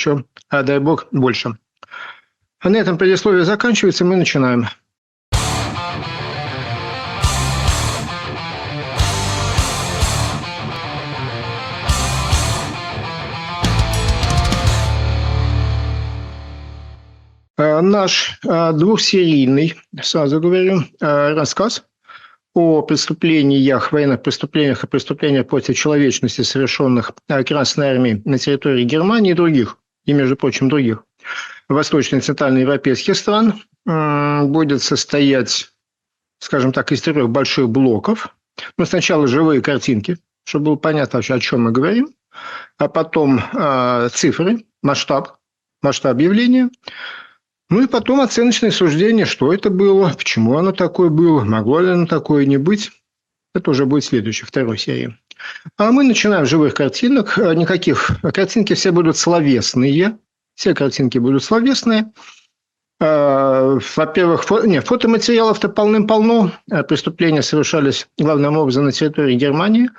еще, а дай бог, больше. А на этом предисловие заканчивается, мы начинаем. Э, наш э, двухсерийный, сразу говорю, э, рассказ о преступлениях, военных преступлениях и преступлениях против человечности, совершенных Красной Армией на территории Германии и других, и, между прочим, других восточно- и центральноевропейских стран, будет состоять, скажем так, из трех больших блоков. Ну, сначала живые картинки, чтобы было понятно вообще, о чем мы говорим, а потом цифры, масштаб, масштаб явления – ну и потом оценочное суждение, что это было, почему оно такое было, могло ли оно такое не быть. Это уже будет следующей, второй серии. А мы начинаем живых картинок. Никаких. Картинки все будут словесные. Все картинки будут словесные. А, во-первых, фо... нет, фотоматериалов-то полным-полно. Преступления совершались главным образом на территории Германии.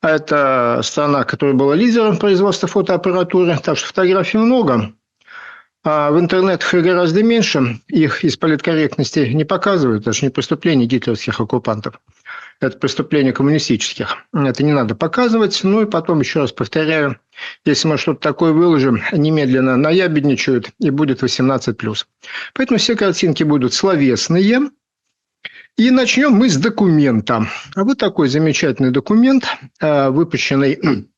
Это страна, которая была лидером производства фотоаппаратуры. Так что фотографий много. А в интернетах гораздо меньше. Их из политкорректности не показывают. Это же не преступление гитлеровских оккупантов. Это преступление коммунистических. Это не надо показывать. Ну и потом, еще раз повторяю, если мы что-то такое выложим, немедленно наябедничают и будет 18+. Поэтому все картинки будут словесные. И начнем мы с документа. А вот такой замечательный документ, э, выпущенный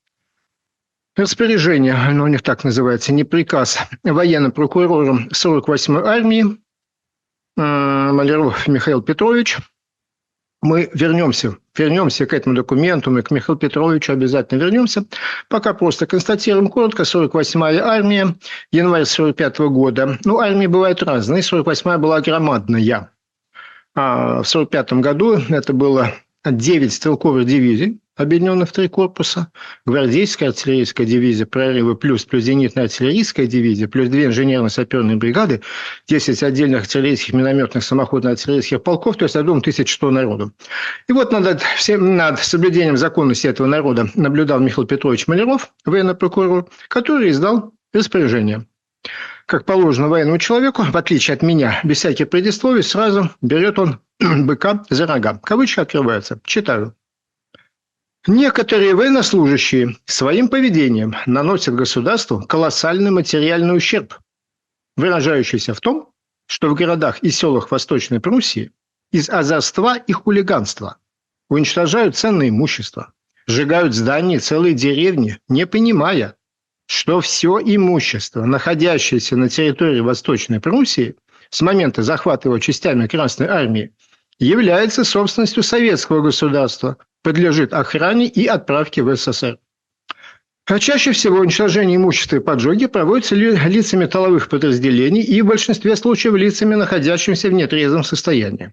распоряжение, оно у них так называется, не приказ, военным прокурором 48-й армии Маляров Михаил Петрович. Мы вернемся, вернемся к этому документу, мы к Михаилу Петровичу обязательно вернемся. Пока просто констатируем коротко, 48-я армия, январь 45 -го года. Ну, армии бывают разные, 48-я была громадная. А в 45 году это было 9 стрелковых дивизий, объединенных в три корпуса, гвардейская артиллерийская дивизия прорывы плюс, плюс зенитная артиллерийская дивизия, плюс две инженерно-саперные бригады, 10 отдельных артиллерийских, минометных, самоходно-артиллерийских полков, то есть, я думаю, 1100 народу. И вот над, всем, над соблюдением законности этого народа наблюдал Михаил Петрович Маляров, военный прокурор, который издал распоряжение как положено военному человеку, в отличие от меня, без всяких предисловий, сразу берет он быка за рога. Кавычки открываются. Читаю. Некоторые военнослужащие своим поведением наносят государству колоссальный материальный ущерб, выражающийся в том, что в городах и селах Восточной Пруссии из озорства и хулиганства уничтожают ценное имущество, сжигают здания целые деревни, не понимая, что все имущество, находящееся на территории Восточной Пруссии с момента захвата его частями Красной Армии, является собственностью советского государства, подлежит охране и отправке в СССР. А чаще всего уничтожение имущества и поджоги проводятся лицами тыловых подразделений и в большинстве случаев лицами, находящимися в нетрезвом состоянии.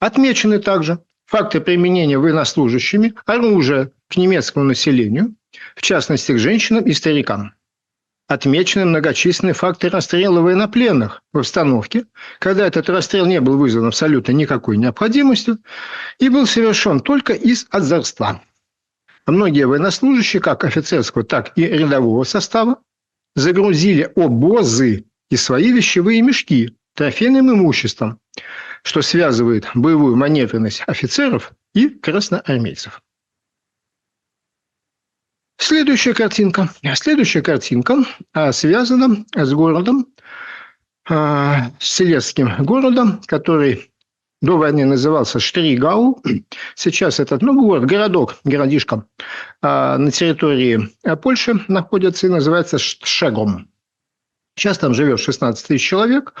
Отмечены также факты применения военнослужащими оружия к немецкому населению, в частности к женщинам и старикам отмечены многочисленные факты расстрела военнопленных в обстановке, когда этот расстрел не был вызван абсолютно никакой необходимостью и был совершен только из озорства. Многие военнослужащие, как офицерского, так и рядового состава, загрузили обозы и свои вещевые мешки трофейным имуществом, что связывает боевую маневренность офицеров и красноармейцев. Следующая картинка. Следующая картинка а, связана с городом, а, с Селецким городом, который до войны назывался Штригау. Сейчас этот ну, город, городок, городишко а, на территории Польши находится и называется Шегом. Сейчас там живет 16 тысяч человек.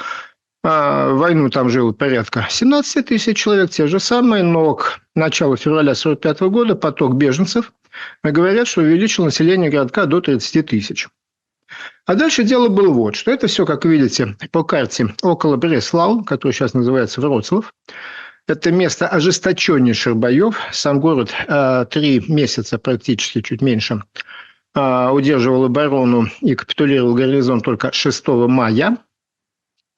В войну там жило порядка 17 тысяч человек, те же самые, но к началу февраля 1945 года поток беженцев говорят, что увеличил население городка до 30 тысяч. А дальше дело было вот, что это все, как видите, по карте около Бреслау, который сейчас называется Вроцлав. Это место ожесточеннейших боев. Сам город э, три месяца практически, чуть меньше, э, удерживал оборону и капитулировал гарнизон только 6 мая.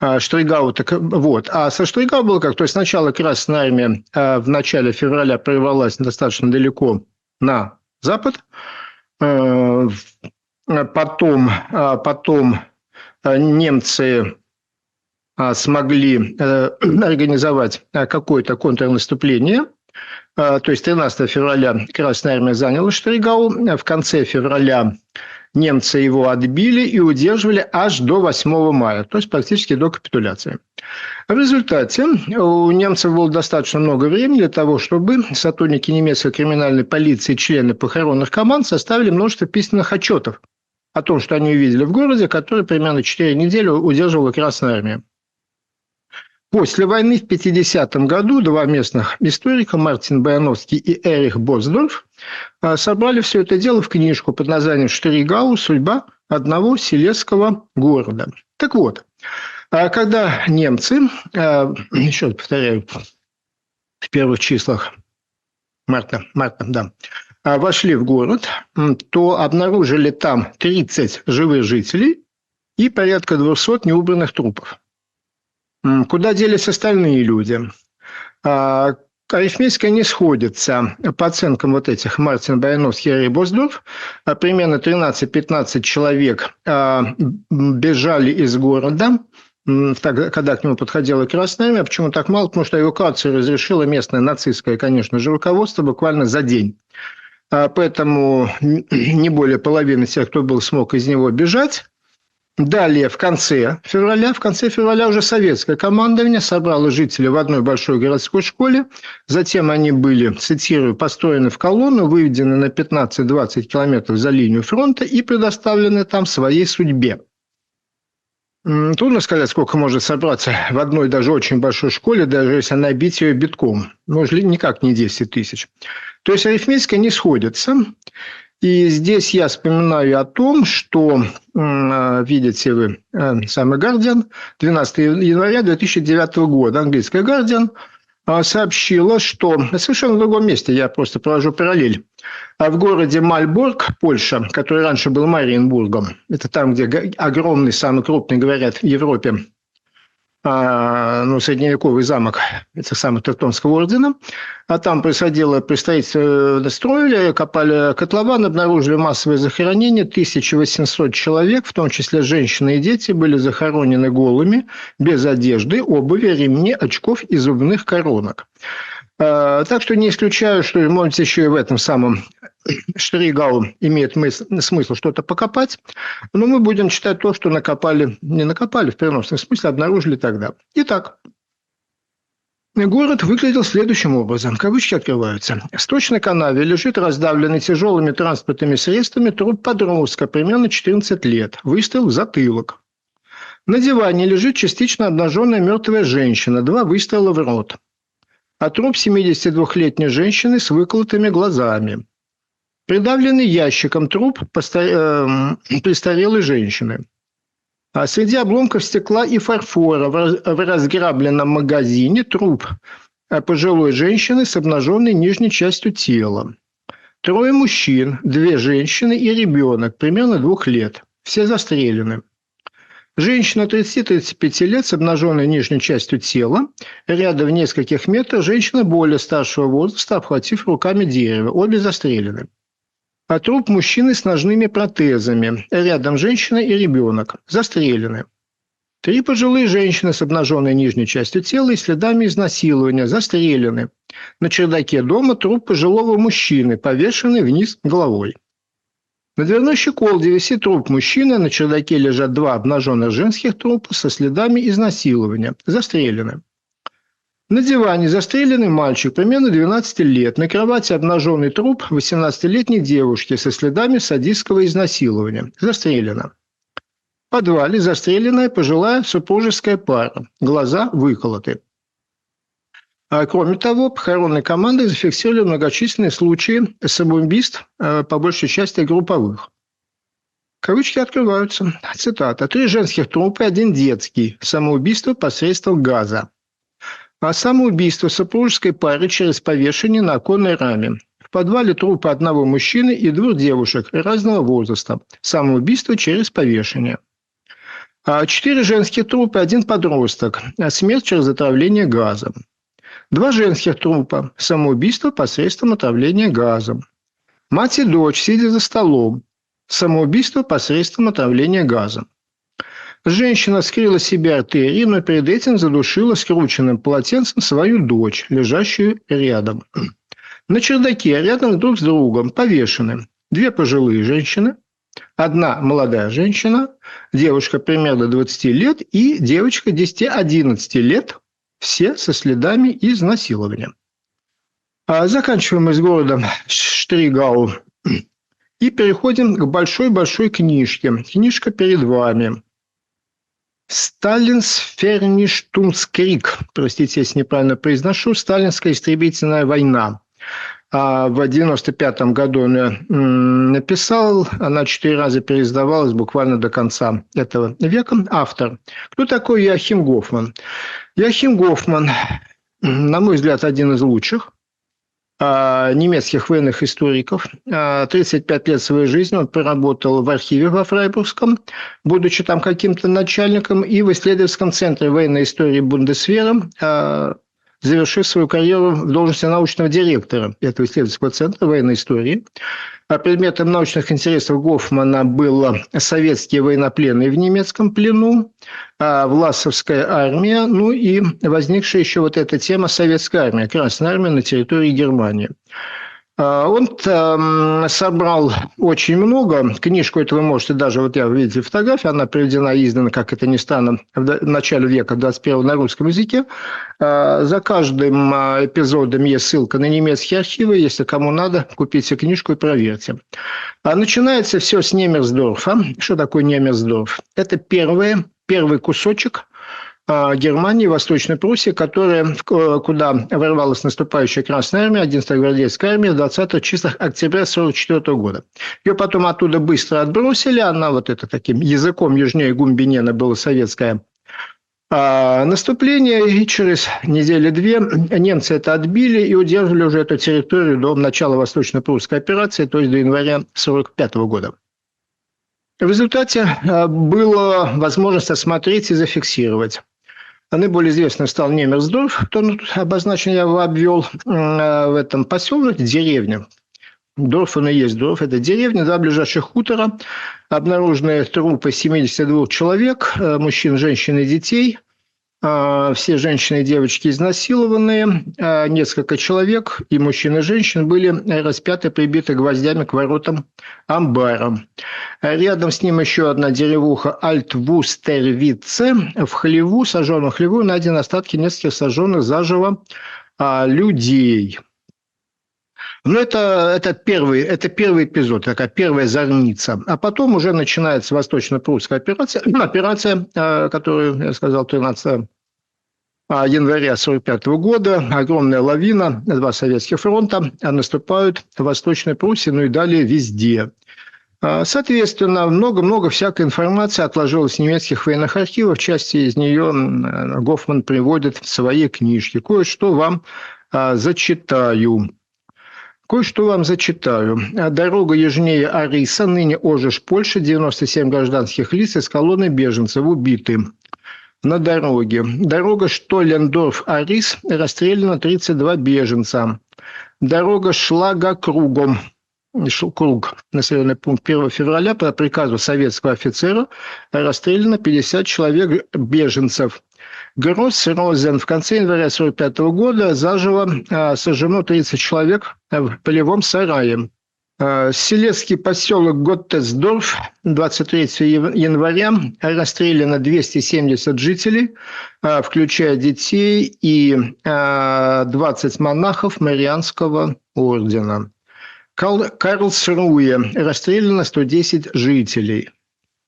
А Штригау, так вот. А со Штригау было как? То есть сначала Красная Армия э, в начале февраля прорвалась достаточно далеко на Запад. Э, потом, потом немцы смогли организовать какое-то контрнаступление. То есть 13 февраля Красная Армия заняла Штригау. В конце февраля немцы его отбили и удерживали аж до 8 мая, то есть практически до капитуляции. В результате у немцев было достаточно много времени для того, чтобы сотрудники немецкой криминальной полиции, члены похоронных команд составили множество письменных отчетов о том, что они увидели в городе, который примерно 4 недели удерживала Красная Армия. После войны в 50-м году два местных историка, Мартин Баяновский и Эрих Босдорф, а, собрали все это дело в книжку под названием «Штригау. Судьба одного селесского города». Так вот, а когда немцы, а, еще раз повторяю, в первых числах марта, марта, да, вошли в город, то обнаружили там 30 живых жителей и порядка 200 неубранных трупов. Куда делись остальные люди? А, арифметика не сходится. По оценкам вот этих Мартин Баяновский и Босдорф, а, примерно 13-15 человек а, бежали из города, когда к нему подходила Красная Армия. Почему так мало? Потому что эвакуацию разрешило местное нацистское, конечно же, руководство буквально за день. Поэтому не более половины тех, кто был, смог из него бежать. Далее, в конце февраля, в конце февраля уже советское командование собрало жителей в одной большой городской школе. Затем они были, цитирую, построены в колонну, выведены на 15-20 километров за линию фронта и предоставлены там своей судьбе. Трудно сказать, сколько может собраться в одной даже очень большой школе, даже если набить ее битком. Может, никак не 10 тысяч. То есть арифметика не сходится. И здесь я вспоминаю о том, что, а, видите вы, э, самый «Гардиан», 12 января 2009 года, английская «Гардиан», а, сообщила, что совершенно в другом месте, я просто провожу параллель, а в городе Мальборг, Польша, который раньше был Мариенбургом, это там, где огромный, самый крупный, говорят, в Европе ну, средневековый замок этих самых Тевтонского ордена. А там происходило при строительстве, строили, копали котлован, обнаружили массовые захоронения. 1800 человек, в том числе женщины и дети, были захоронены голыми, без одежды, обуви, ремней, очков и зубных коронок. А, так что не исключаю, что, может, еще и в этом самом Штригау имеет смысл что-то покопать, но мы будем читать то, что накопали, не накопали в переносном смысле, обнаружили тогда. Итак, Город выглядел следующим образом. Кавычки открываются. В сточной канаве лежит раздавленный тяжелыми транспортными средствами труп подростка, примерно 14 лет. Выстрел в затылок. На диване лежит частично обнаженная мертвая женщина. Два выстрела в рот. А труп 72-летней женщины с выколотыми глазами. Придавленный ящиком труп эм, престарелой женщины. А среди обломков стекла и фарфора в разграбленном магазине труп э, пожилой женщины с обнаженной нижней частью тела. Трое мужчин, две женщины и ребенок, примерно двух лет. Все застрелены. Женщина 30-35 лет с обнаженной нижней частью тела. Рядом в нескольких метрах женщина более старшего возраста, обхватив руками дерево. Обе застрелены а труп мужчины с ножными протезами. Рядом женщина и ребенок. Застрелены. Три пожилые женщины с обнаженной нижней частью тела и следами изнасилования застрелены. На чердаке дома труп пожилого мужчины, повешенный вниз головой. На дверной щеколде висит труп мужчины, на чердаке лежат два обнаженных женских трупа со следами изнасилования. Застрелены. На диване застреленный мальчик, примерно 12 лет. На кровати обнаженный труп 18-летней девушки со следами садистского изнасилования. Застрелена. В подвале застреленная пожилая супружеская пара. Глаза выколоты. А кроме того, похоронной командой зафиксировали многочисленные случаи самоубийств, э, по большей части групповых. Кавычки открываются. Цитата. «Три женских трупа, один детский. Самоубийство посредством газа а самоубийство супружеской пары через повешение на оконной раме. В подвале трупы одного мужчины и двух девушек разного возраста. Самоубийство через повешение. А четыре женских трупа, один подросток. А смерть через отравление газом. Два женских трупа. Самоубийство посредством отравления газом. Мать и дочь, сидя за столом. Самоубийство посредством отравления газом. Женщина скрыла себе артерии, но перед этим задушила скрученным полотенцем свою дочь, лежащую рядом. На чердаке рядом друг с другом повешены две пожилые женщины, одна молодая женщина, девушка примерно 20 лет и девочка 10-11 лет, все со следами изнасилования. А заканчиваем мы с городом Штригау и переходим к большой-большой книжке. Книжка перед вами. Сталинс Ферништунскрик, простите, если неправильно произношу, Сталинская истребительная война. А в 95 году он ее написал, она четыре раза переиздавалась буквально до конца этого века. Автор. Кто такой Яхим Гофман? Яхим Гофман, на мой взгляд, один из лучших немецких военных историков. 35 а, лет своей жизни он проработал в архиве во Фрайбургском, будучи там каким-то начальником, и в исследовательском центре военной истории Бундесвера а, завершив свою карьеру в должности научного директора этого исследовательского центра военной истории. Предметом научных интересов Гофмана было советские военнопленные в немецком плену, а власовская армия, ну и возникшая еще вот эта тема советская армия, Красная армия на территории Германии. А, он там собрал очень много. Книжку эту вы можете даже, вот я видите фотографию, она приведена издана, как это ни странно, в начале века 21 на русском языке. А, за каждым а, эпизодом есть ссылка на немецкие архивы. Если кому надо, купите книжку и проверьте. А начинается все с Немерсдорфа. Что такое Немерсдорф? Это первый, первый кусочек Германии, Восточной Пруссии, которая, куда ворвалась наступающая Красная Армия, 11-я гвардейская армия в 20 числах октября 1944 года. Ее потом оттуда быстро отбросили, она вот это таким языком южнее Гумбинена была советская а, наступление, и через недели-две немцы это отбили и удерживали уже эту территорию до начала Восточно-Прусской операции, то есть до января 1945 года. В результате а, была возможность осмотреть и зафиксировать Наиболее известным стал Немерсдорф, кто ну, обозначен, я его обвел э, в этом поселке, деревня. Дорф, он и есть Дорф, это деревня, два ближайших хутора, обнаружены трупы 72 человек, э, мужчин, женщин и детей – а, все женщины и девочки изнасилованные, а, несколько человек, и мужчин и женщин, были распяты, прибиты гвоздями к воротам амбара. Рядом с ним еще одна деревуха Альтвустервице. В хлеву, сожженном хлеву, найдены остатки нескольких сожженных заживо а, людей. Но это, это, первый, это первый эпизод, такая первая зорница. А потом уже начинается восточно-прусская операция, операция, которую, я сказал, 13 а, января 1945 года огромная лавина, два советских фронта наступают в Восточной Пруссии, ну и далее везде. Соответственно, много-много всякой информации отложилось в немецких военных архивах. Части из нее Гофман приводит в свои книжки. Кое-что вам зачитаю. Кое-что вам зачитаю. Дорога южнее Ариса, ныне Ожиш, Польша, 97 гражданских лиц из колонны беженцев убиты на дороге. Дорога Штолендорф-Арис расстреляно 32 беженца. Дорога шла кругом. Круг, населенный пункт 1 февраля по приказу советского офицера расстреляно 50 человек беженцев. Гросс Розен в конце января 1945 года заживо а, сожжено 30 человек в полевом сарае. Э, селецкий поселок Готтесдорф 23 января расстреляно 270 жителей, э, включая детей и 20 э, монахов Марианского ордена. Карлсруе расстреляно 110 жителей.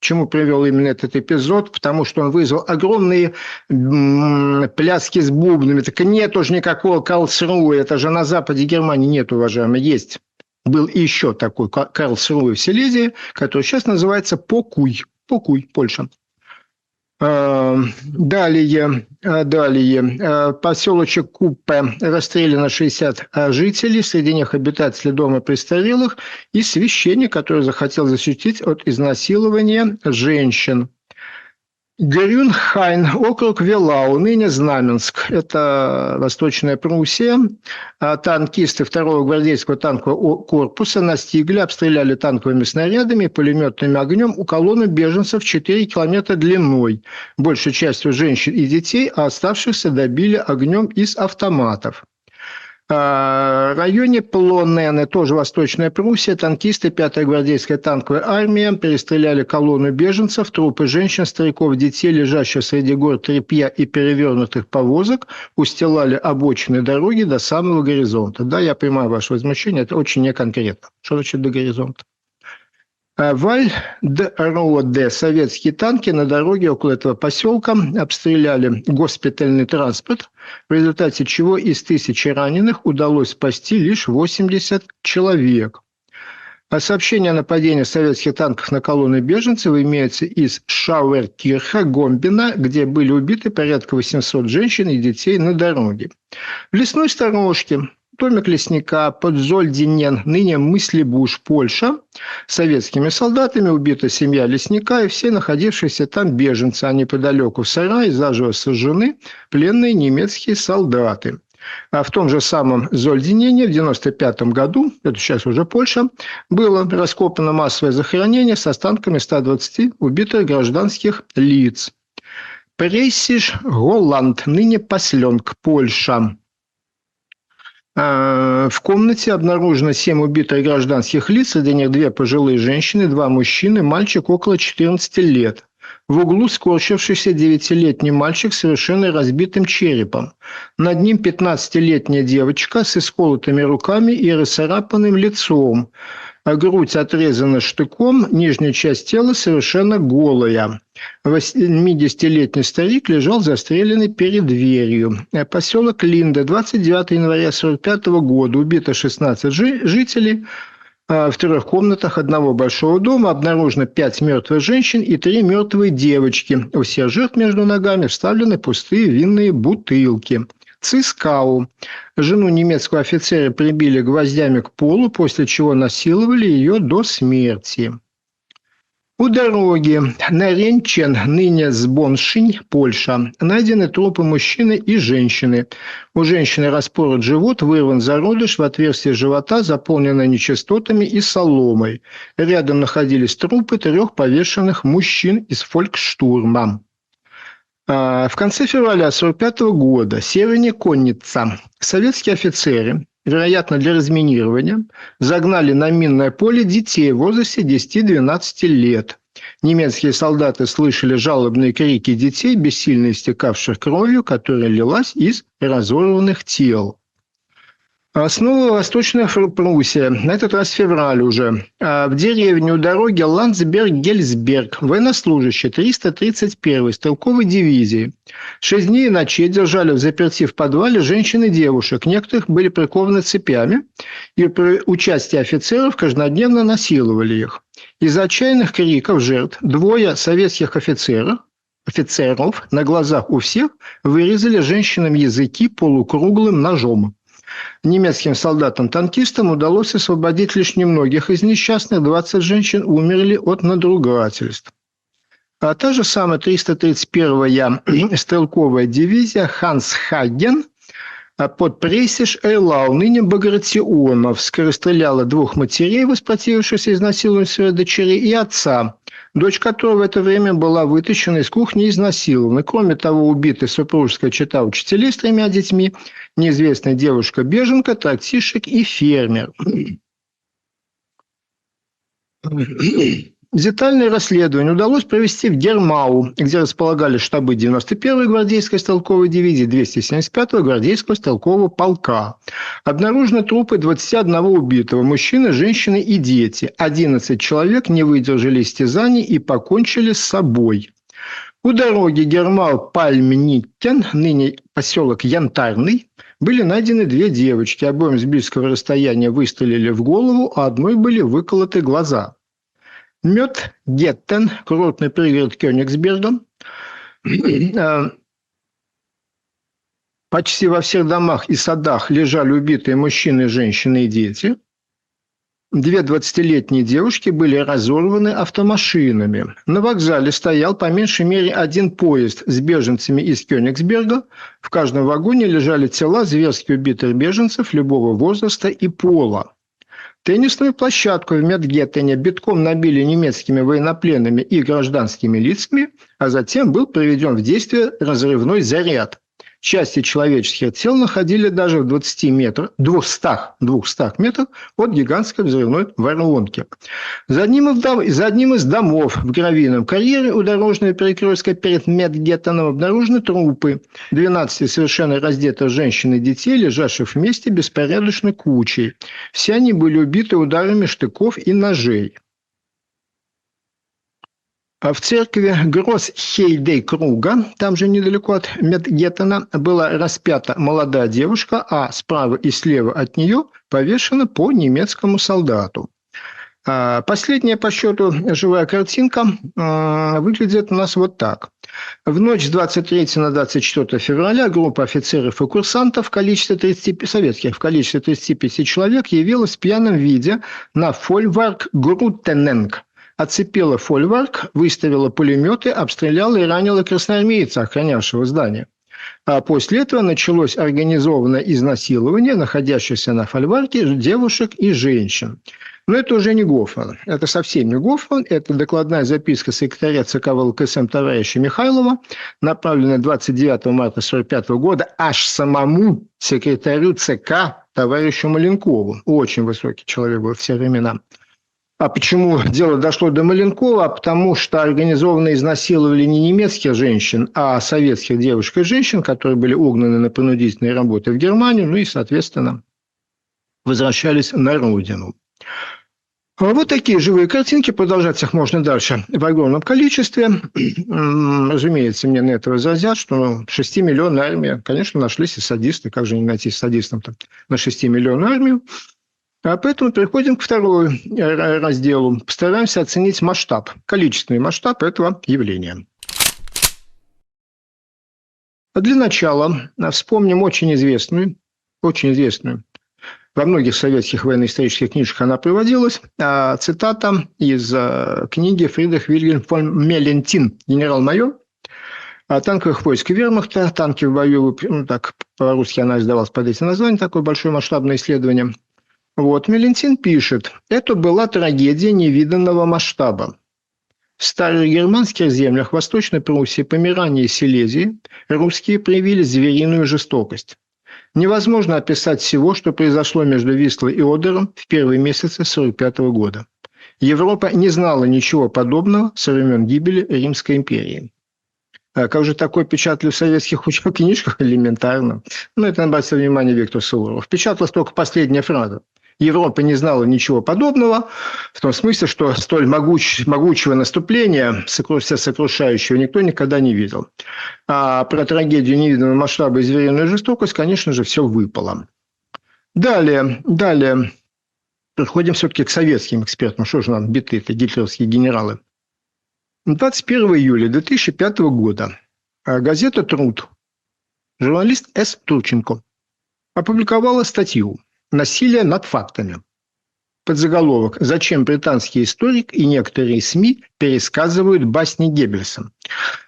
Чему привел именно этот эпизод? Потому что он вызвал огромные пляски с бубнами. Так нет уже никакого Карлсруэ. Это же на западе Германии нет, уважаемые. Есть был еще такой Карлсруэ в Силезии, который сейчас называется Покуй. Покуй, Польша. А, далее, а, далее а, поселочек Купе расстреляно 60 жителей, среди них обитатели дома престарелых и священник, который захотел защитить от изнасилования женщин. Грюнхайн, округ Велау, ныне Знаменск. Это Восточная Пруссия. А танкисты второго гвардейского танкового корпуса настигли, обстреляли танковыми снарядами и пулеметным огнем у колонны беженцев 4 километра длиной. Большей частью женщин и детей, а оставшихся добили огнем из автоматов. А, районе Плонены, тоже Восточная Пруссия, танкисты 5-я гвардейская танковая армия перестреляли колонну беженцев, трупы женщин, стариков, детей, лежащих среди гор тряпья и перевернутых повозок, устилали обочины дороги до самого горизонта. Да, я понимаю ваше возмущение, это очень неконкретно. Что значит до горизонта? Валь-де-Роде советские танки на дороге около этого поселка обстреляли госпитальный транспорт, в результате чего из тысячи раненых удалось спасти лишь 80 человек. А сообщение о нападении советских танков на колонны беженцев имеется из Шауэркирха, Гомбина, где были убиты порядка 800 женщин и детей на дороге. В лесной сторожке Домик лесника под Зольдинен, ныне Мыслибуш, Польша. Советскими солдатами убита семья лесника и все находившиеся там беженцы, а неподалеку в сарае заживо сожжены пленные немецкие солдаты. А в том же самом Зольдинене в 1995 году, это сейчас уже Польша, было раскопано массовое захоронение с останками 120 убитых гражданских лиц. Прессиш Голланд, ныне Посленк, Польша. А, в комнате обнаружено 7 убитых гражданских лиц, среди них две пожилые женщины, два мужчины, мальчик около 14 лет. В углу скорчившийся девятилетний мальчик с совершенно разбитым черепом. Над ним 15-летняя девочка с исколотыми руками и расцарапанным лицом. А грудь отрезана штыком, нижняя часть тела совершенно голая. 80-летний старик лежал застреленный перед дверью. Поселок Линда, 29 января 1945 года. Убито 16 жителей. А в трех комнатах одного большого дома обнаружено пять мертвых женщин и три мертвые девочки. У всех жертв между ногами вставлены пустые винные бутылки. Цискау. Жену немецкого офицера прибили гвоздями к полу, после чего насиловали ее до смерти. У дороги на Ренчен, ныне Сбоншинь, Польша, найдены трупы мужчины и женщины. У женщины распорот живот, вырван зародыш в отверстие живота, заполненное нечистотами и соломой. Рядом находились трупы трех повешенных мужчин из фолькштурма. А, в конце февраля 1945 года севернее Конница советские офицеры, вероятно, для разминирования, загнали на минное поле детей в возрасте 10-12 лет. Немецкие солдаты слышали жалобные крики детей, бессильно истекавших кровью, которая лилась из разорванных тел. Снова Восточная Пруссия, на этот раз февраль уже. А в деревне у дороги Ландсберг-Гельсберг, военнослужащие 331-й стрелковой дивизии. Шесть дней и ночей держали в заперти в подвале женщин и девушек. Некоторых были прикованы цепями, и при участии офицеров каждодневно насиловали их. Из отчаянных криков жертв двое советских офицеров офицеров на глазах у всех вырезали женщинам языки полукруглым ножом. Немецким солдатам-танкистам удалось освободить лишь немногих из несчастных, 20 женщин умерли от надругательств. А та же самая 331-я стрелковая дивизия «Ханс Хаген» под Пресиш Эйлау, ныне Багратионовск, расстреляла двух матерей, воспротивившихся изнасилованию своей дочери, и отца, дочь которого в это время была вытащена из кухни и изнасилована. Кроме того, убиты супружеская чета учителей с тремя детьми, неизвестная девушка-беженка, таксишек и фермер. Детальное расследование удалось провести в Гермау, где располагались штабы 91-й гвардейской стрелковой дивизии 275-го гвардейского стрелкового полка. Обнаружены трупы 21 убитого, мужчины, женщины и дети. 11 человек не выдержали истязаний и покончили с собой. У дороги Гермал-Пальмникен, ныне поселок Янтарный, были найдены две девочки. Обоим с близкого расстояния выстрелили в голову, а одной были выколоты глаза. Мед Геттен, курортный пригород Кёнигсберга. Э, почти во всех домах и садах лежали убитые мужчины, женщины и дети. две 20-летние девушки были разорваны автомашинами. На вокзале стоял по меньшей мере один поезд с беженцами из Кёнигсберга. В каждом вагоне лежали тела зверски убитых беженцев любого возраста и пола. Теннисную площадку в Медгеттене битком набили немецкими военнопленными и гражданскими лицами, а затем был приведен в действие разрывной заряд – части человеческих тел находили даже в 20 метрах, 200, 200 метрах от гигантской взрывной воронки. За одним, из, за одним из домов в гравийном карьере у дорожного перекрестка перед Медгеттоном обнаружены трупы 12 совершенно раздетых женщин и детей, лежавших вместе беспорядочной кучей. Все они были убиты ударами штыков и ножей. А в церкви Гросс-Хейдей-Круга, там же недалеко от Медгеттена, была распята молодая девушка, а справа и слева от нее повешена по немецкому солдату. А последняя по счету живая картинка а, выглядит у нас вот так. В ночь с 23 на 24 февраля группа офицеров и курсантов в количестве 30, советских в количестве 35 человек явилась в пьяном виде на фольварк Груттененг оцепила фольварк, выставила пулеметы, обстреляла и ранила красноармейца, охранявшего здание. А после этого началось организованное изнасилование находящихся на фольварке девушек и женщин. Но это уже не Гофман. Это совсем не Гофман. Это докладная записка секретаря ЦК ВЛКСМ товарища Михайлова, направленная 29 марта 1945 года аж самому секретарю ЦК товарищу Маленкову. Очень высокий человек был в все времена. А почему дело дошло до Маленкова? Потому что организованно изнасиловали не немецких женщин, а советских девушек и женщин, которые были угнаны на принудительные работы в Германию, ну и, соответственно, возвращались на родину. А вот такие живые картинки, продолжать их можно дальше в огромном количестве. Разумеется, мне на это возразят, что ну, 6-миллионная армия, конечно, нашлись и садисты, как же не найти садистам-то на 6-миллионную армию. А поэтому переходим к второму э, разделу. Постараемся оценить масштаб, количественный масштаб этого явления. Для начала вспомним очень известную, очень известную, во многих советских военно-исторических книжках она приводилась, а цитата из книги Фридрих Вильгельм фон Мелентин, генерал-майор, танковых войск вермахта, танки в бою, ну, так по-русски она издавалась под этим названием, такое большое масштабное исследование – вот, Мелентин пишет, это была трагедия невиданного масштаба. В старых германских землях Восточной Пруссии, Померании и Силезии русские проявили звериную жестокость. Невозможно описать всего, что произошло между Вислой и Одером в первые месяцы 1945 года. Европа не знала ничего подобного со времен гибели Римской империи. А как же такое печатали в советских учебных книжках? Элементарно. Ну, это на внимание Виктор Суворов. Печаталась только последняя фраза. Европа не знала ничего подобного, в том смысле, что столь могуч, могучего наступления, сокрушающего, никто никогда не видел. А про трагедию невиданного масштаба и звериную жестокость, конечно же, все выпало. Далее, далее, подходим все-таки к советским экспертам. Что же нам биты-то, гитлеровские генералы? 21 июля 2005 года газета «Труд», журналист С. Турченко, опубликовала статью Насилие над фактами. Подзаголовок «Зачем британский историк и некоторые СМИ пересказывают басни Геббельса?»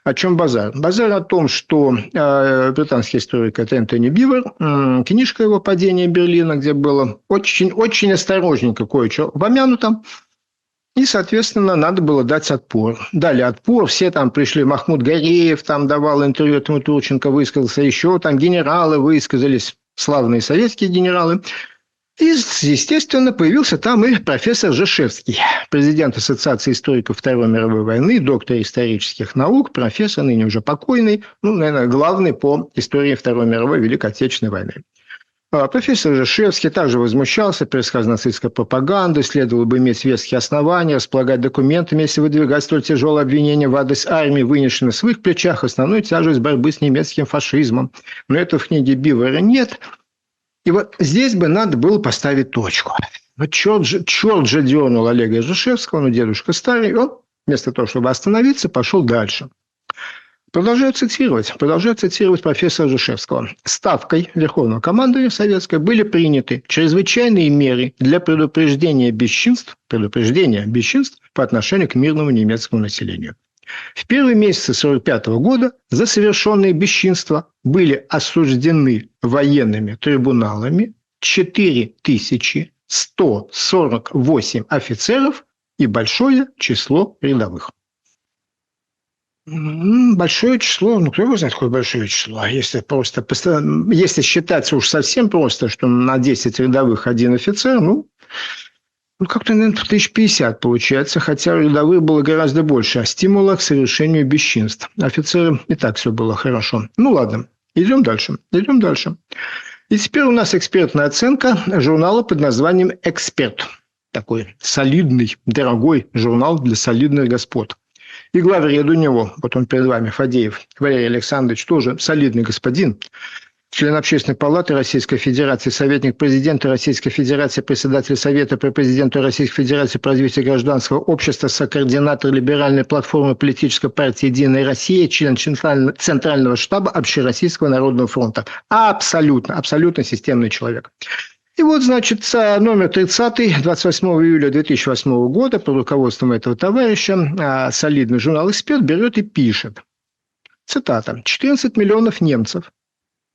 О чем базар? Базар о том, что э, британский историк – это Энтони Бивер, э, книжка его «Падение Берлина», где было очень-очень осторожненько кое-что помянуто, и, соответственно, надо было дать отпор. Дали отпор, все там пришли, Махмуд Гореев там давал интервью этому Турченко, высказался, еще там генералы высказались славные советские генералы. И, естественно, появился там и профессор Жешевский, президент Ассоциации историков Второй мировой войны, доктор исторических наук, профессор, ныне уже покойный, ну, наверное, главный по истории Второй мировой Великой Отечественной войны. А профессор Жешевский также возмущался пересказом нацистской пропаганды, следовало бы иметь веские основания, располагать документами, если выдвигать столь тяжелое обвинение в адрес армии, вынесшей на своих плечах основную тяжесть борьбы с немецким фашизмом. Но этого в книге Бивера нет – и вот здесь бы надо было поставить точку. Вот черт же, черт же дернул Олега Жишевского, ну, дедушка старый, он вместо того, чтобы остановиться, пошел дальше. Продолжаю цитировать. Продолжаю цитировать профессора Жишевского. Ставкой Верховного командования Советского были приняты чрезвычайные меры для предупреждения бесчинств, предупреждения бесчинств по отношению к мирному немецкому населению. В первые месяцы 1945 года за совершенные бесчинства были осуждены военными трибуналами 4148 офицеров и большое число рядовых. Большое число, ну кто его знает, какое большое число. А если просто, если считать уж совсем просто, что на 10 рядовых один офицер, ну, ну как-то, наверное, тысяч пятьдесят получается, хотя рядовых было гораздо больше, а стимула к совершению бесчинств. Офицерам и так все было хорошо. Ну ладно, идем дальше, идем дальше. И теперь у нас экспертная оценка журнала под названием «Эксперт». Такой солидный, дорогой журнал для солидных господ. И главред у него, вот он перед вами, Фадеев Валерий Александрович, тоже солидный господин, член Общественной палаты Российской Федерации, советник президента Российской Федерации, председатель Совета при президенту Российской Федерации по развитию гражданского общества, сокоординатор либеральной платформы политической партии «Единая Россия», член Центрального штаба Общероссийского народного фронта. Абсолютно, абсолютно системный человек. И вот, значит, номер 30, 28 июля 2008 года, под руководством этого товарища, а, солидный журнал «Эксперт» берет и пишет. Цитата. «14 миллионов немцев,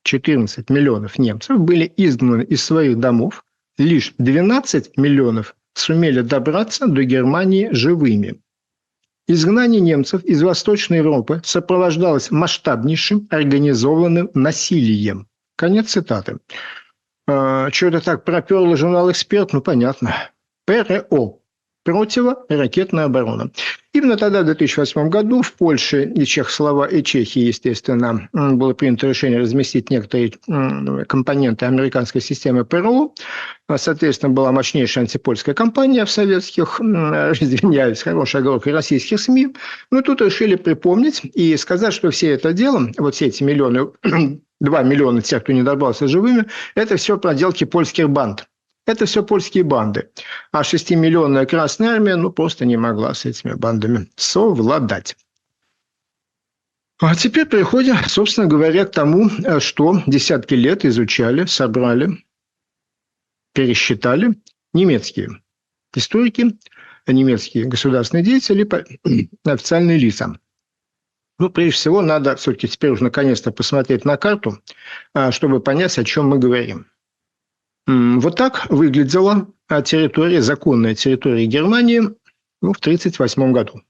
14 миллионов немцев были изгнаны из своих домов, лишь 12 миллионов сумели добраться до Германии живыми. Изгнание немцев из Восточной Европы сопровождалось масштабнейшим организованным насилием. Конец цитаты. А, что это так проперло журнал «Эксперт»? Ну, понятно. ПРО противоракетная оборона. Именно тогда, в 2008 году, в Польше и Чехослова и Чехии, естественно, было принято решение разместить некоторые компоненты американской системы ПРО. Соответственно, была мощнейшая антипольская кампания в советских, извиняюсь, хорошая оговорка, российских СМИ. Но тут решили припомнить и сказать, что все это дело, вот все эти миллионы 2 миллиона тех, кто не добрался живыми, это все проделки польских банд. Это все польские банды. А 6-миллионная Красная Армия ну, просто не могла с этими бандами совладать. А теперь переходим, собственно говоря, к тому, что десятки лет изучали, собрали, пересчитали немецкие историки, немецкие государственные деятели, официальные лица. Ну, прежде всего, надо все-таки теперь уже наконец-то посмотреть на карту, а, чтобы понять, о чем мы говорим. Вот так выглядела территория, законная территория Германии ну, в 1938 году,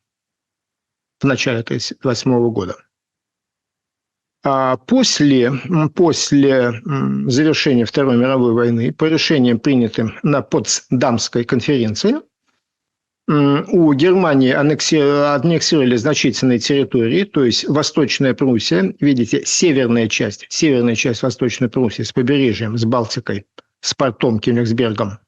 в начале 1938 года. А после, после завершения Второй мировой войны, по решениям, принятым на Потсдамской конференции, у Германии аннексировали значительные территории, то есть Восточная Пруссия, видите, северная часть, северная часть Восточной Пруссии с побережьем, с Балтикой, с портом Кёнигсбергом,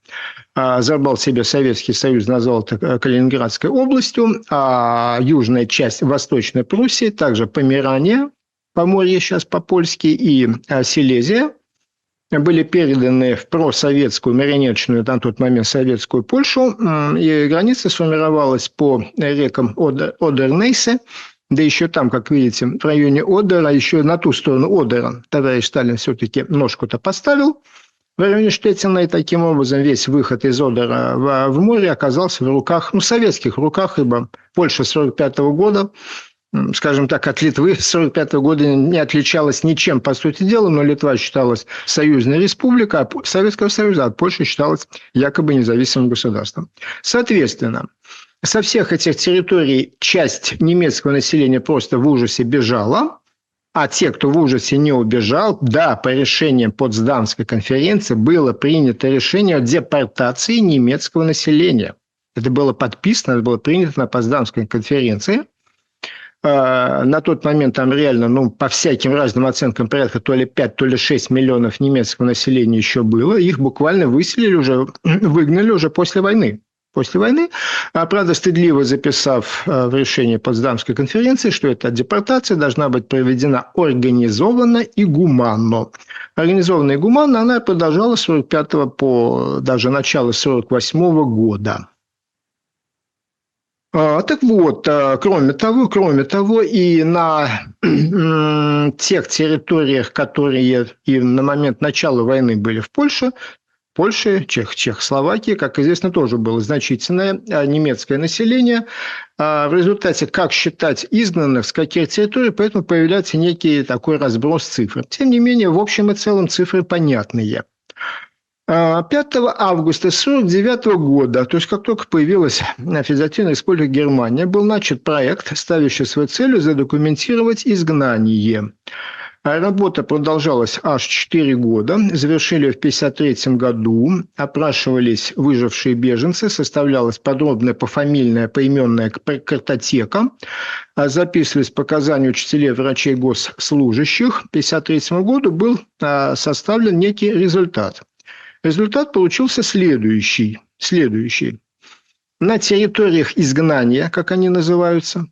а, забрал себе Советский Союз, назвал это Калининградской областью, а южная часть Восточной Пруссии, также Померания, Поморье сейчас по-польски, и а, Силезия – были переданы в просоветскую марионеточную на тот момент советскую Польшу, и граница сформировалась по рекам Одер, Одернейсе, да еще там, как видите, в районе Одера, еще на ту сторону Одера товарищ Сталин все-таки ножку-то поставил в районе Штетина, и таким образом весь выход из Одера в, в море оказался в руках, ну, советских руках, ибо Польша 45 года скажем так, от Литвы с 1945 года не отличалась ничем, по сути дела, но Литва считалась союзной республикой, а Советского Союза, а Польша считалась якобы независимым государством. Соответственно, со всех этих территорий часть немецкого населения просто в ужасе бежала, а те, кто в ужасе не убежал, да, по решениям Потсдамской конференции было принято решение о депортации немецкого населения. Это было подписано, это было принято на Потсдамской конференции – а, на тот момент там реально, ну, по всяким разным оценкам, порядка то ли 5, то ли 6 миллионов немецкого населения еще было. Их буквально выселили уже, выгнали уже после войны. После войны, а, правда, стыдливо записав а, в решении Потсдамской конференции, что эта депортация должна быть проведена организованно и гуманно. Организованно и гуманно она продолжалась с 45 по даже начало 48 года. А, так вот, а, кроме того, кроме того, и на тех территориях, которые и на момент начала войны были в Польше, Польше, Чех, Чехословакии, как известно, тоже было значительное а, немецкое население. В результате, как считать изгнанных, с каких территорий, поэтому появляется некий такой разброс цифр. Тем не менее, в общем и целом цифры понятные. 5 августа 1949 года, то есть как только появилась Федеративная Республика Германия, был начат проект, ставящий своей целью задокументировать изгнание. Работа продолжалась аж 4 года. Завершили в 1953 году. Опрашивались выжившие беженцы. Составлялась подробная пофамильная поименная картотека. Записывались показания учителей, врачей, госслужащих. В 1953 году был а, составлен некий результат – Результат получился следующий. следующий. На территориях изгнания, как они называются,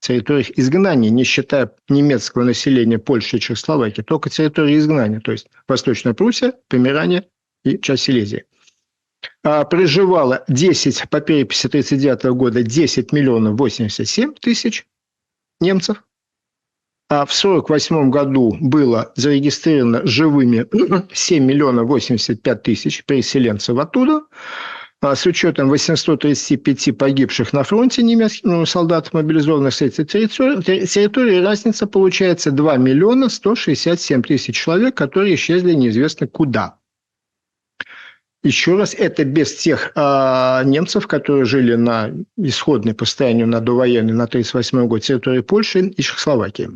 территориях изгнания, не считая немецкого населения Польши и Чехословакии, только территории изгнания, то есть Восточная Пруссия, Померания и часть Силезии. А проживало 10, по переписи 1939 года, 10 миллионов 87 тысяч немцев а в 1948 году было зарегистрировано живыми 7 миллионов 85 тысяч переселенцев оттуда, с учетом 835 погибших на фронте немецких ну, солдат, мобилизованных с этой территории, разница получается 2 миллиона 167 тысяч человек, которые исчезли неизвестно куда. Еще раз, это без тех э, немцев, которые жили на исходной по состоянию на довоенной на 1938 год территории Польши и Чехословакии.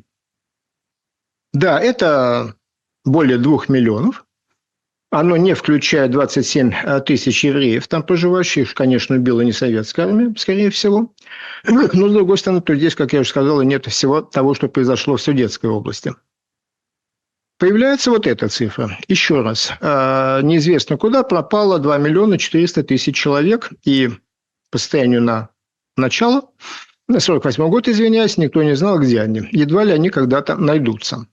Да, это более двух миллионов. Оно не включает 27 э, тысяч евреев, там проживающих, конечно, убила не советская армия, скорее всего. Но, с другой стороны, то здесь, как я уже сказал, нет всего того, что произошло в Судетской области. Появляется вот эта цифра. Еще раз. Э, неизвестно куда пропало 2 миллиона 400 тысяч человек. И по состоянию на начало, на 48 год, извиняюсь, никто не знал, где они. Едва ли они когда-то найдутся.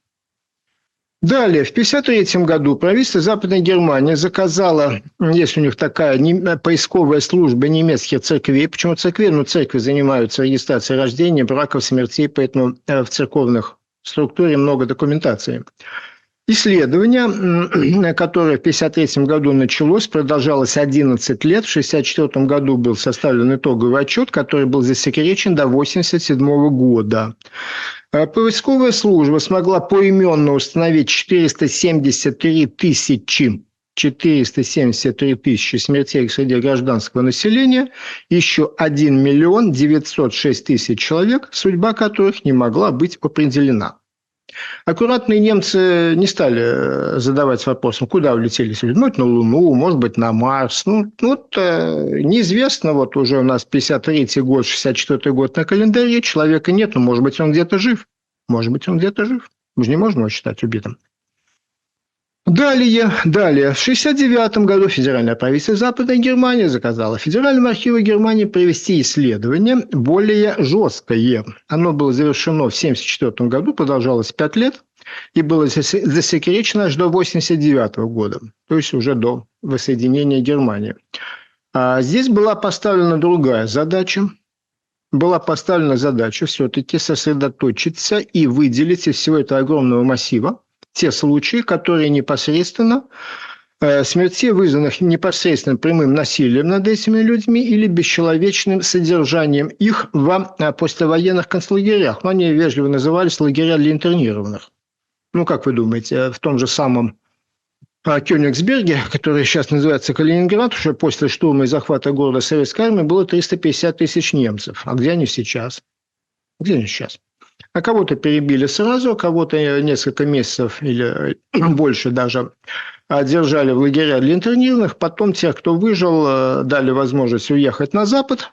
Далее, в 1953 году правительство Западной Германии заказало, есть у них такая поисковая служба немецких церквей, почему церкви, ну, церкви занимаются регистрацией рождения, браков, смертей, поэтому э, в церковных структуре много документации. Исследование, которое в 1953 году началось, продолжалось 11 лет. В 1964 году был составлен итоговый отчет, который был засекречен до 1987 года. Э, поисковая служба смогла поименно установить 473 тысячи 473 тысячи смертей среди гражданского населения, еще 1 миллион 906 тысяч человек, судьба которых не могла быть определена. Аккуратные немцы не стали э, задавать вопросом, куда улетели люди. Ну, на Луну, может быть, на Марс. Ну, вот э, неизвестно, вот уже у нас 53-й год, 64-й год на календаре, человека нет, но, может быть, он где-то жив. Может быть, он где-то жив. Мы же не можем его считать убитым. Далее, далее. В 1969 году федеральное правительство Западной Германии заказало Федеральному архиву Германии провести исследование более жесткое. Оно было завершено в 1974 году, продолжалось 5 лет и было засекречено аж до 1989 года, то есть уже до воссоединения Германии. А здесь была поставлена другая задача. Была поставлена задача все-таки сосредоточиться и выделить из всего этого огромного массива те случаи, которые непосредственно э, смертей, вызванных непосредственно прямым насилием над этими людьми или бесчеловечным содержанием их в э, послевоенных концлагерях. Но они вежливо назывались лагеря для интернированных. Ну, как вы думаете, в том же самом э, Кёнигсберге, который сейчас называется Калининград, уже после штурма и захвата города Советской армии было 350 тысяч немцев. А где они сейчас? Где они сейчас? А кого-то перебили сразу, кого-то несколько месяцев или больше даже держали в лагеря для интернированных. Потом тех, кто выжил, э, дали возможность уехать на Запад,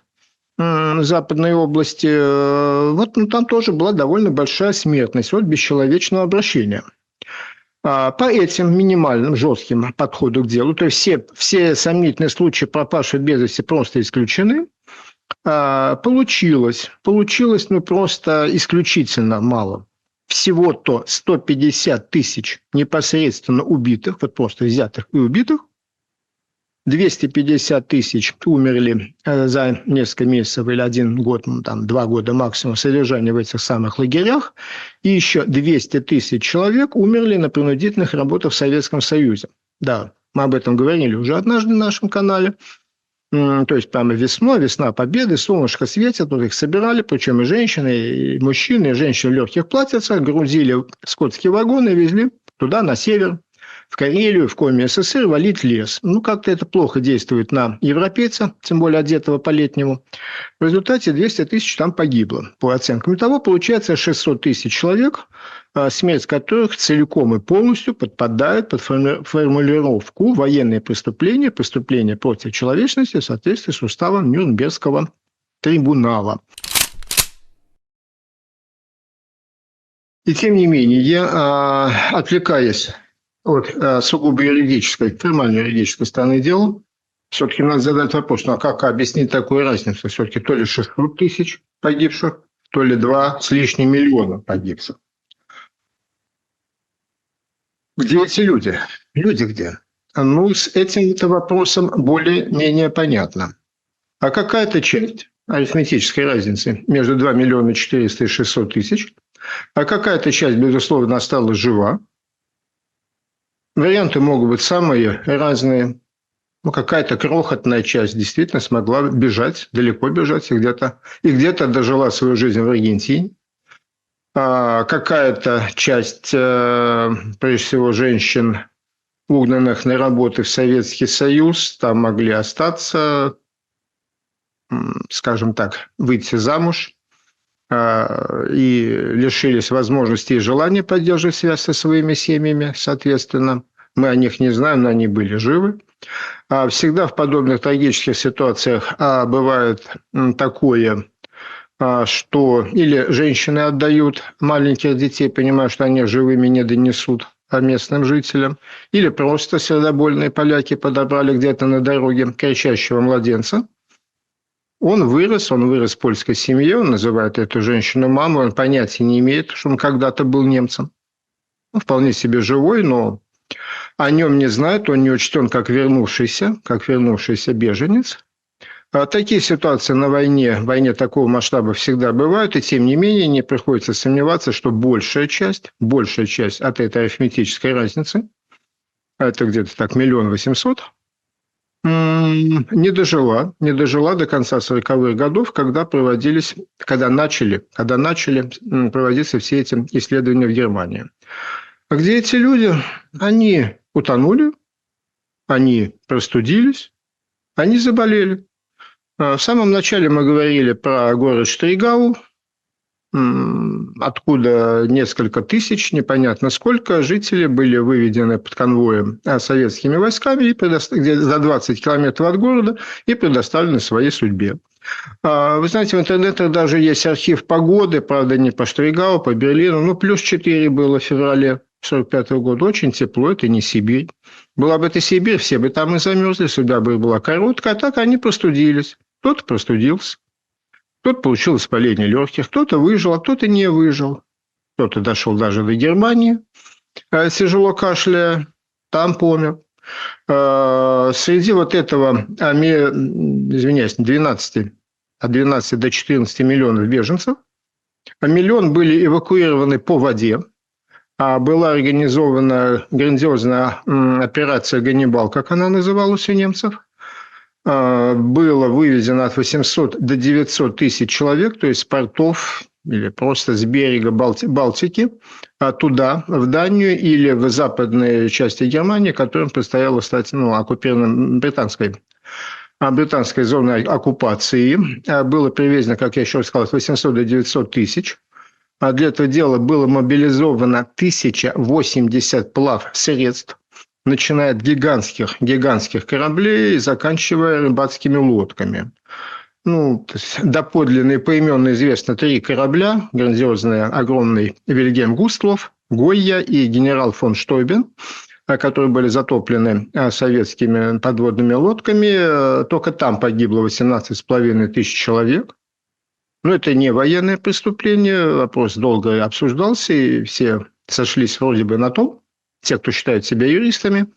западной области. Э, вот ну, там тоже была довольно большая смертность от бесчеловечного обращения. А, по этим минимальным жестким подходу к делу, то есть все, все сомнительные случаи пропавших без вести просто исключены, получилось. Получилось, ну, просто исключительно мало. Всего-то 150 тысяч непосредственно убитых, вот просто взятых и убитых, 250 тысяч умерли э, за несколько месяцев или один год, ну, там, два года максимум содержания в этих самых лагерях. И еще 200 тысяч человек умерли на принудительных работах в Советском Союзе. Да, мы об этом говорили уже однажды на нашем канале. То есть прямо весной, весна победы, солнышко светит, вот их собирали, причем и женщины, и мужчины, и женщины в легких платьицах, грузили скотские вагоны, везли туда, на север, в Карелию, в Коми СССР валить лес. Ну, как-то это плохо действует на европейца, тем более одетого по-летнему. В результате 200 тысяч там погибло. По оценкам того, получается 600 тысяч человек, смерть которых целиком и полностью подпадает под формулировку военные преступления, преступления против человечности в соответствии с уставом Нюрнбергского трибунала. И тем не менее, я, а, отвлекаясь от э, сугубо юридической, формально юридической стороны дела, все-таки надо задать вопрос, ну а как объяснить такую разницу? Все-таки то ли 600 тысяч погибших, то ли 2 с лишним миллиона погибших. Где эти люди? Люди где? Ну, с этим-то вопросом более-менее понятно. А какая-то часть арифметической разницы между 2 миллиона 400 и 600 тысяч, а какая-то часть, безусловно, осталась жива, Варианты могут быть самые разные. Ну, какая-то крохотная часть действительно смогла бежать, далеко бежать, и где-то и где-то дожила свою жизнь в Аргентине. А какая-то часть, э, прежде всего, женщин, угнанных на работы в Советский Союз, там могли остаться, скажем так, выйти замуж а, и лишились возможности и желания поддерживать связь со своими семьями, соответственно. Мы о них не знаем, но они были живы. А всегда в подобных трагических ситуациях бывает такое, что или женщины отдают маленьких детей, понимая, что они живыми не донесут местным жителям, или просто сердобольные поляки подобрали где-то на дороге кричащего младенца, он вырос, он вырос в польской семье, он называет эту женщину мамой, он понятия не имеет, что он когда-то был немцем. Он вполне себе живой, но о нем не знают, он не учтен как вернувшийся, как вернувшийся беженец. А такие ситуации на войне, войне такого масштаба всегда бывают, и тем не менее не приходится сомневаться, что большая часть, большая часть от этой арифметической разницы, это где-то так миллион восемьсот, не дожила, не дожила до конца 40-х годов, когда проводились, когда начали, когда начали проводиться все эти исследования в Германии. А где эти люди? Они утонули, они простудились, они заболели. А в самом начале мы говорили про город Штригау, откуда несколько тысяч, непонятно сколько, жителей были выведены под конвоем а, советскими войсками и где за 20 километров от города и предоставлены своей судьбе. А, вы знаете, в интернете даже есть архив погоды, правда, не по Штригау, по Берлину, ну, плюс 4 было в феврале 45 года. Очень тепло, это не Сибирь. Была бы это Сибирь, все бы там и замерзли, судьба бы была короткая, а так они простудились. Кто-то простудился. Кто-то получил воспаление легких, кто-то выжил, а кто-то не выжил. Кто-то дошел даже до Германии, э, тяжело кашляя, там помер. Э, среди вот этого, извиняюсь, 12, от 12 до 14 миллионов беженцев, миллион были эвакуированы по воде, а была организована грандиозная операция «Ганнибал», как она называлась у немцев – было вывезено от 800 до 900 тысяч человек, то есть с портов или просто с берега Балти Балтики а туда, в Данию или в западные части Германии, которым предстояло стать ну, оккупированным британской а британской зоной оккупации. Было привезено, как я еще сказал, от 800 до 900 тысяч. А для этого дела было мобилизовано 1080 плав средств начиная от гигантских, гигантских кораблей и заканчивая рыбацкими лодками. Ну, то есть доподлинно поименно известно три корабля, грандиозные, огромный Вильгельм Густлов, Гойя и генерал фон Штойбен, которые были затоплены а, советскими подводными лодками. Только там погибло 18,5 тысяч человек. Но это не военное преступление, вопрос долго обсуждался, и все сошлись вроде бы на том, те, кто считает себя юристами,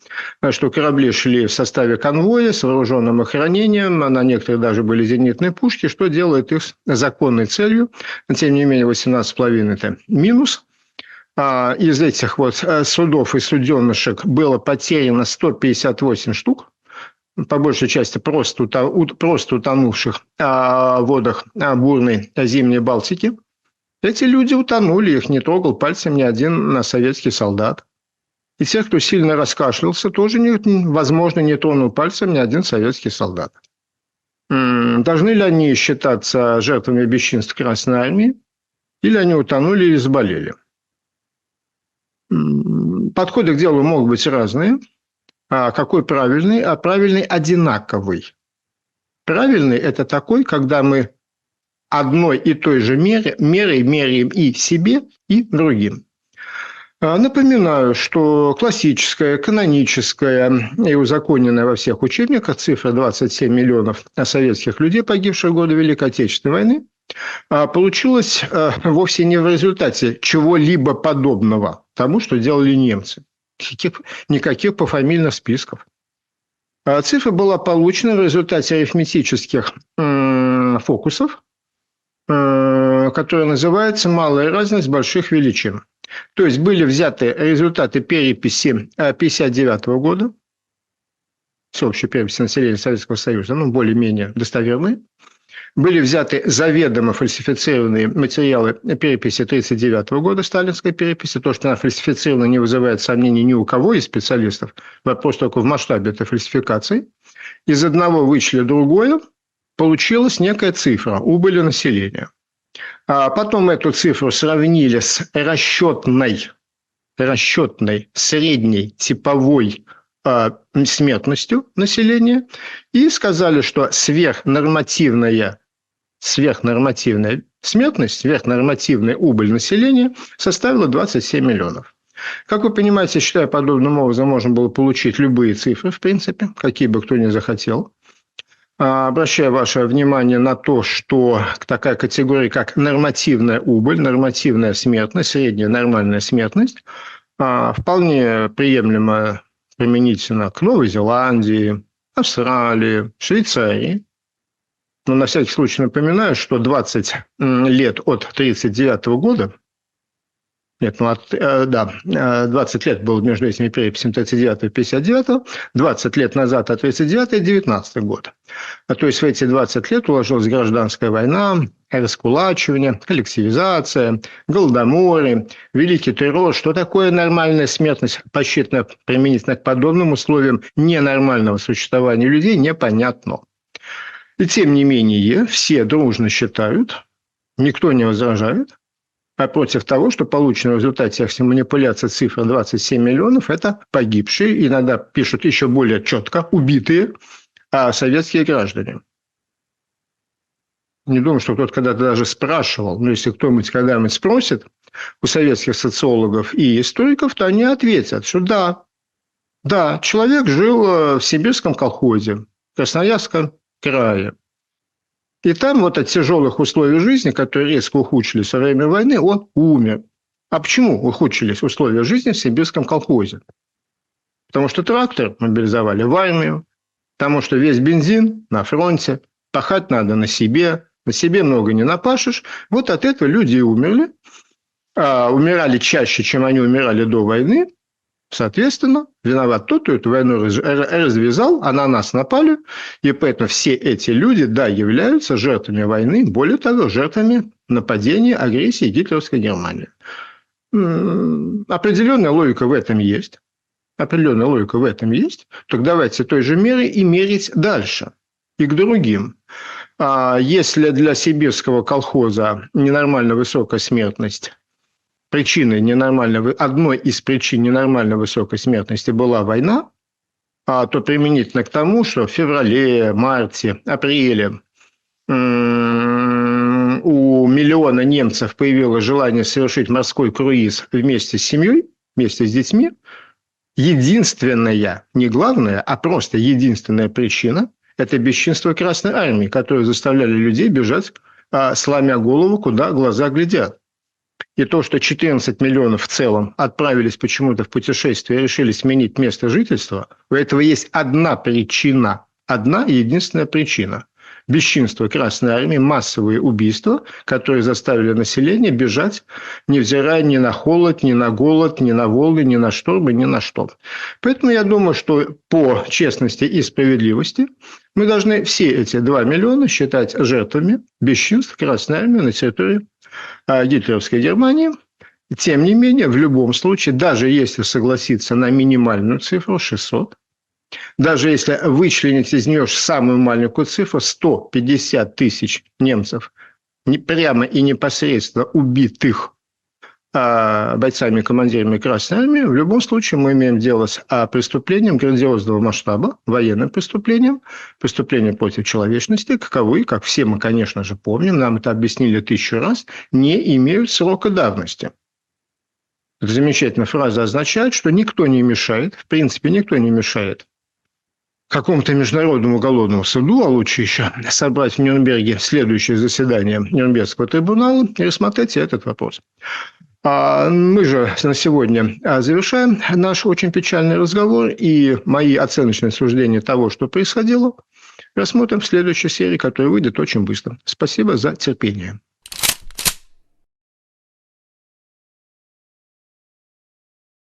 что корабли шли в составе конвоя с вооруженным охранением, на некоторых даже были зенитные пушки, что делает их законной целью. Тем не менее, 18,5 – это минус. А из этих вот э, судов и суденышек было потеряно 158 штук, по большей части просто, просто утонувших в водах бурной зимней Балтики. Эти люди утонули, их не трогал пальцем ни один советский солдат. И тех, кто сильно раскашлялся, тоже, не, возможно, не тронул пальцем ни один советский солдат. Должны ли они считаться жертвами бесчинств Красной Армии? Или они утонули или заболели? Подходы к делу могут быть разные. А какой правильный? А правильный одинаковый. Правильный – это такой, когда мы одной и той же мерой меряем и себе, и другим. А, напоминаю, что классическая, каноническая и узаконенная во всех учебниках цифра 27 миллионов советских людей, погибших в годы Великой Отечественной войны, а, получилась а, вовсе не в результате чего-либо подобного тому, что делали немцы. Никаких, никаких пофамильных списков. Цифра была получена в результате арифметических фокусов, которые называются «малая разность больших величин». То есть были взяты результаты переписи 1959 э, года, всеобщей переписи населения Советского Союза, ну, более-менее достоверные. Были взяты заведомо фальсифицированные материалы переписи 1939 года, сталинской переписи. То, что она фальсифицирована, не вызывает сомнений ни у кого из специалистов. Вопрос только в масштабе этой фальсификации. Из одного вычли другое, получилась некая цифра убыли населения. А потом эту цифру сравнили с расчетной, расчетной средней типовой э, смертностью населения и сказали, что сверхнормативная, сверхнормативная смертность, сверхнормативная убыль населения составила 27 миллионов. Как вы понимаете, считая подобным образом, можно было получить любые цифры, в принципе, какие бы кто ни захотел. А, обращаю ваше внимание на то, что такая категория, как нормативная убыль, нормативная смертность, средняя нормальная смертность, а, вполне приемлемо применительно к Новой Зеландии, Австралии, Швейцарии. Но на всякий случай напоминаю, что 20 лет от 1939 года нет, ну, от, э, да, 20 э, лет было между этими переписями 39 и 59, 20 лет назад от 39 и 19 год. А то есть в эти 20 лет уложилась гражданская война, раскулачивание, коллективизация, голодоморы, великий террор. Что такое нормальная смертность, посчитана применительно к подобным условиям ненормального существования людей, непонятно. И тем не менее, все дружно считают, никто не возражает, против того, что получено в результате всех манипуляций цифра 27 миллионов – это погибшие, иногда пишут еще более четко, убитые а советские граждане. Не думаю, что кто-то когда-то даже спрашивал, но если кто-нибудь когда-нибудь спросит у советских социологов и историков, то они ответят, что да, да, человек жил э, в сибирском колхозе, Красноярском крае. И там вот от тяжелых условий жизни, которые резко ухудшились во время войны, он умер. А почему ухудшились условия жизни в сибирском колхозе? Потому что трактор мобилизовали в армию, потому что весь бензин на фронте, пахать надо на себе, на себе много не напашешь. Вот от этого люди и умерли. А, умирали чаще, чем они умирали до войны. Соответственно, виноват тот, кто эту войну развязал, а на нас напали. И поэтому все эти люди, да, являются жертвами войны, более того, жертвами нападения, агрессии гитлеровской Германии. Определенная логика в этом есть. Определенная логика в этом есть. Так давайте той же меры и мерить дальше. И к другим. А если для сибирского колхоза ненормально высокая смертность причиной ненормальной, одной из причин ненормальной высокой смертности была война, а то применительно к тому, что в феврале, марте, апреле у миллиона немцев появилось желание совершить морской круиз вместе с семьей, вместе с детьми, единственная, не главная, а просто единственная причина – это бесчинство Красной Армии, которые заставляли людей бежать, а, сломя голову, куда глаза глядят. И то, что 14 миллионов в целом отправились почему-то в путешествие и решили сменить место жительства, у этого есть одна причина, одна единственная причина бесчинство Красной Армии, массовые убийства, которые заставили население бежать, невзирая ни на холод, ни на голод, ни на волны, ни на штормы, ни на что. Поэтому я думаю, что по честности и справедливости мы должны все эти 2 миллиона считать жертвами бесчинств Красной Армии на территории гитлеровской Германии. Тем не менее, в любом случае, даже если согласиться на минимальную цифру 600, даже если вычленить из нее самую маленькую цифру, 150 тысяч немцев прямо и непосредственно убитых а, бойцами и командирами Красной Армии, в любом случае мы имеем дело с а, преступлением грандиозного масштаба, военным преступлением, преступлением против человечности, каковы, как все мы, конечно же, помним, нам это объяснили тысячу раз, не имеют срока давности. Замечательная фраза означает, что никто не мешает, в принципе, никто не мешает какому-то международному уголовному суду, а лучше еще собрать в Нюрнберге следующее заседание Нюрнбергского трибунала и рассмотреть этот вопрос. А мы же на сегодня а, завершаем наш очень печальный разговор и мои оценочные суждения того, что происходило, рассмотрим в следующей серии, которая выйдет очень быстро. Спасибо за терпение.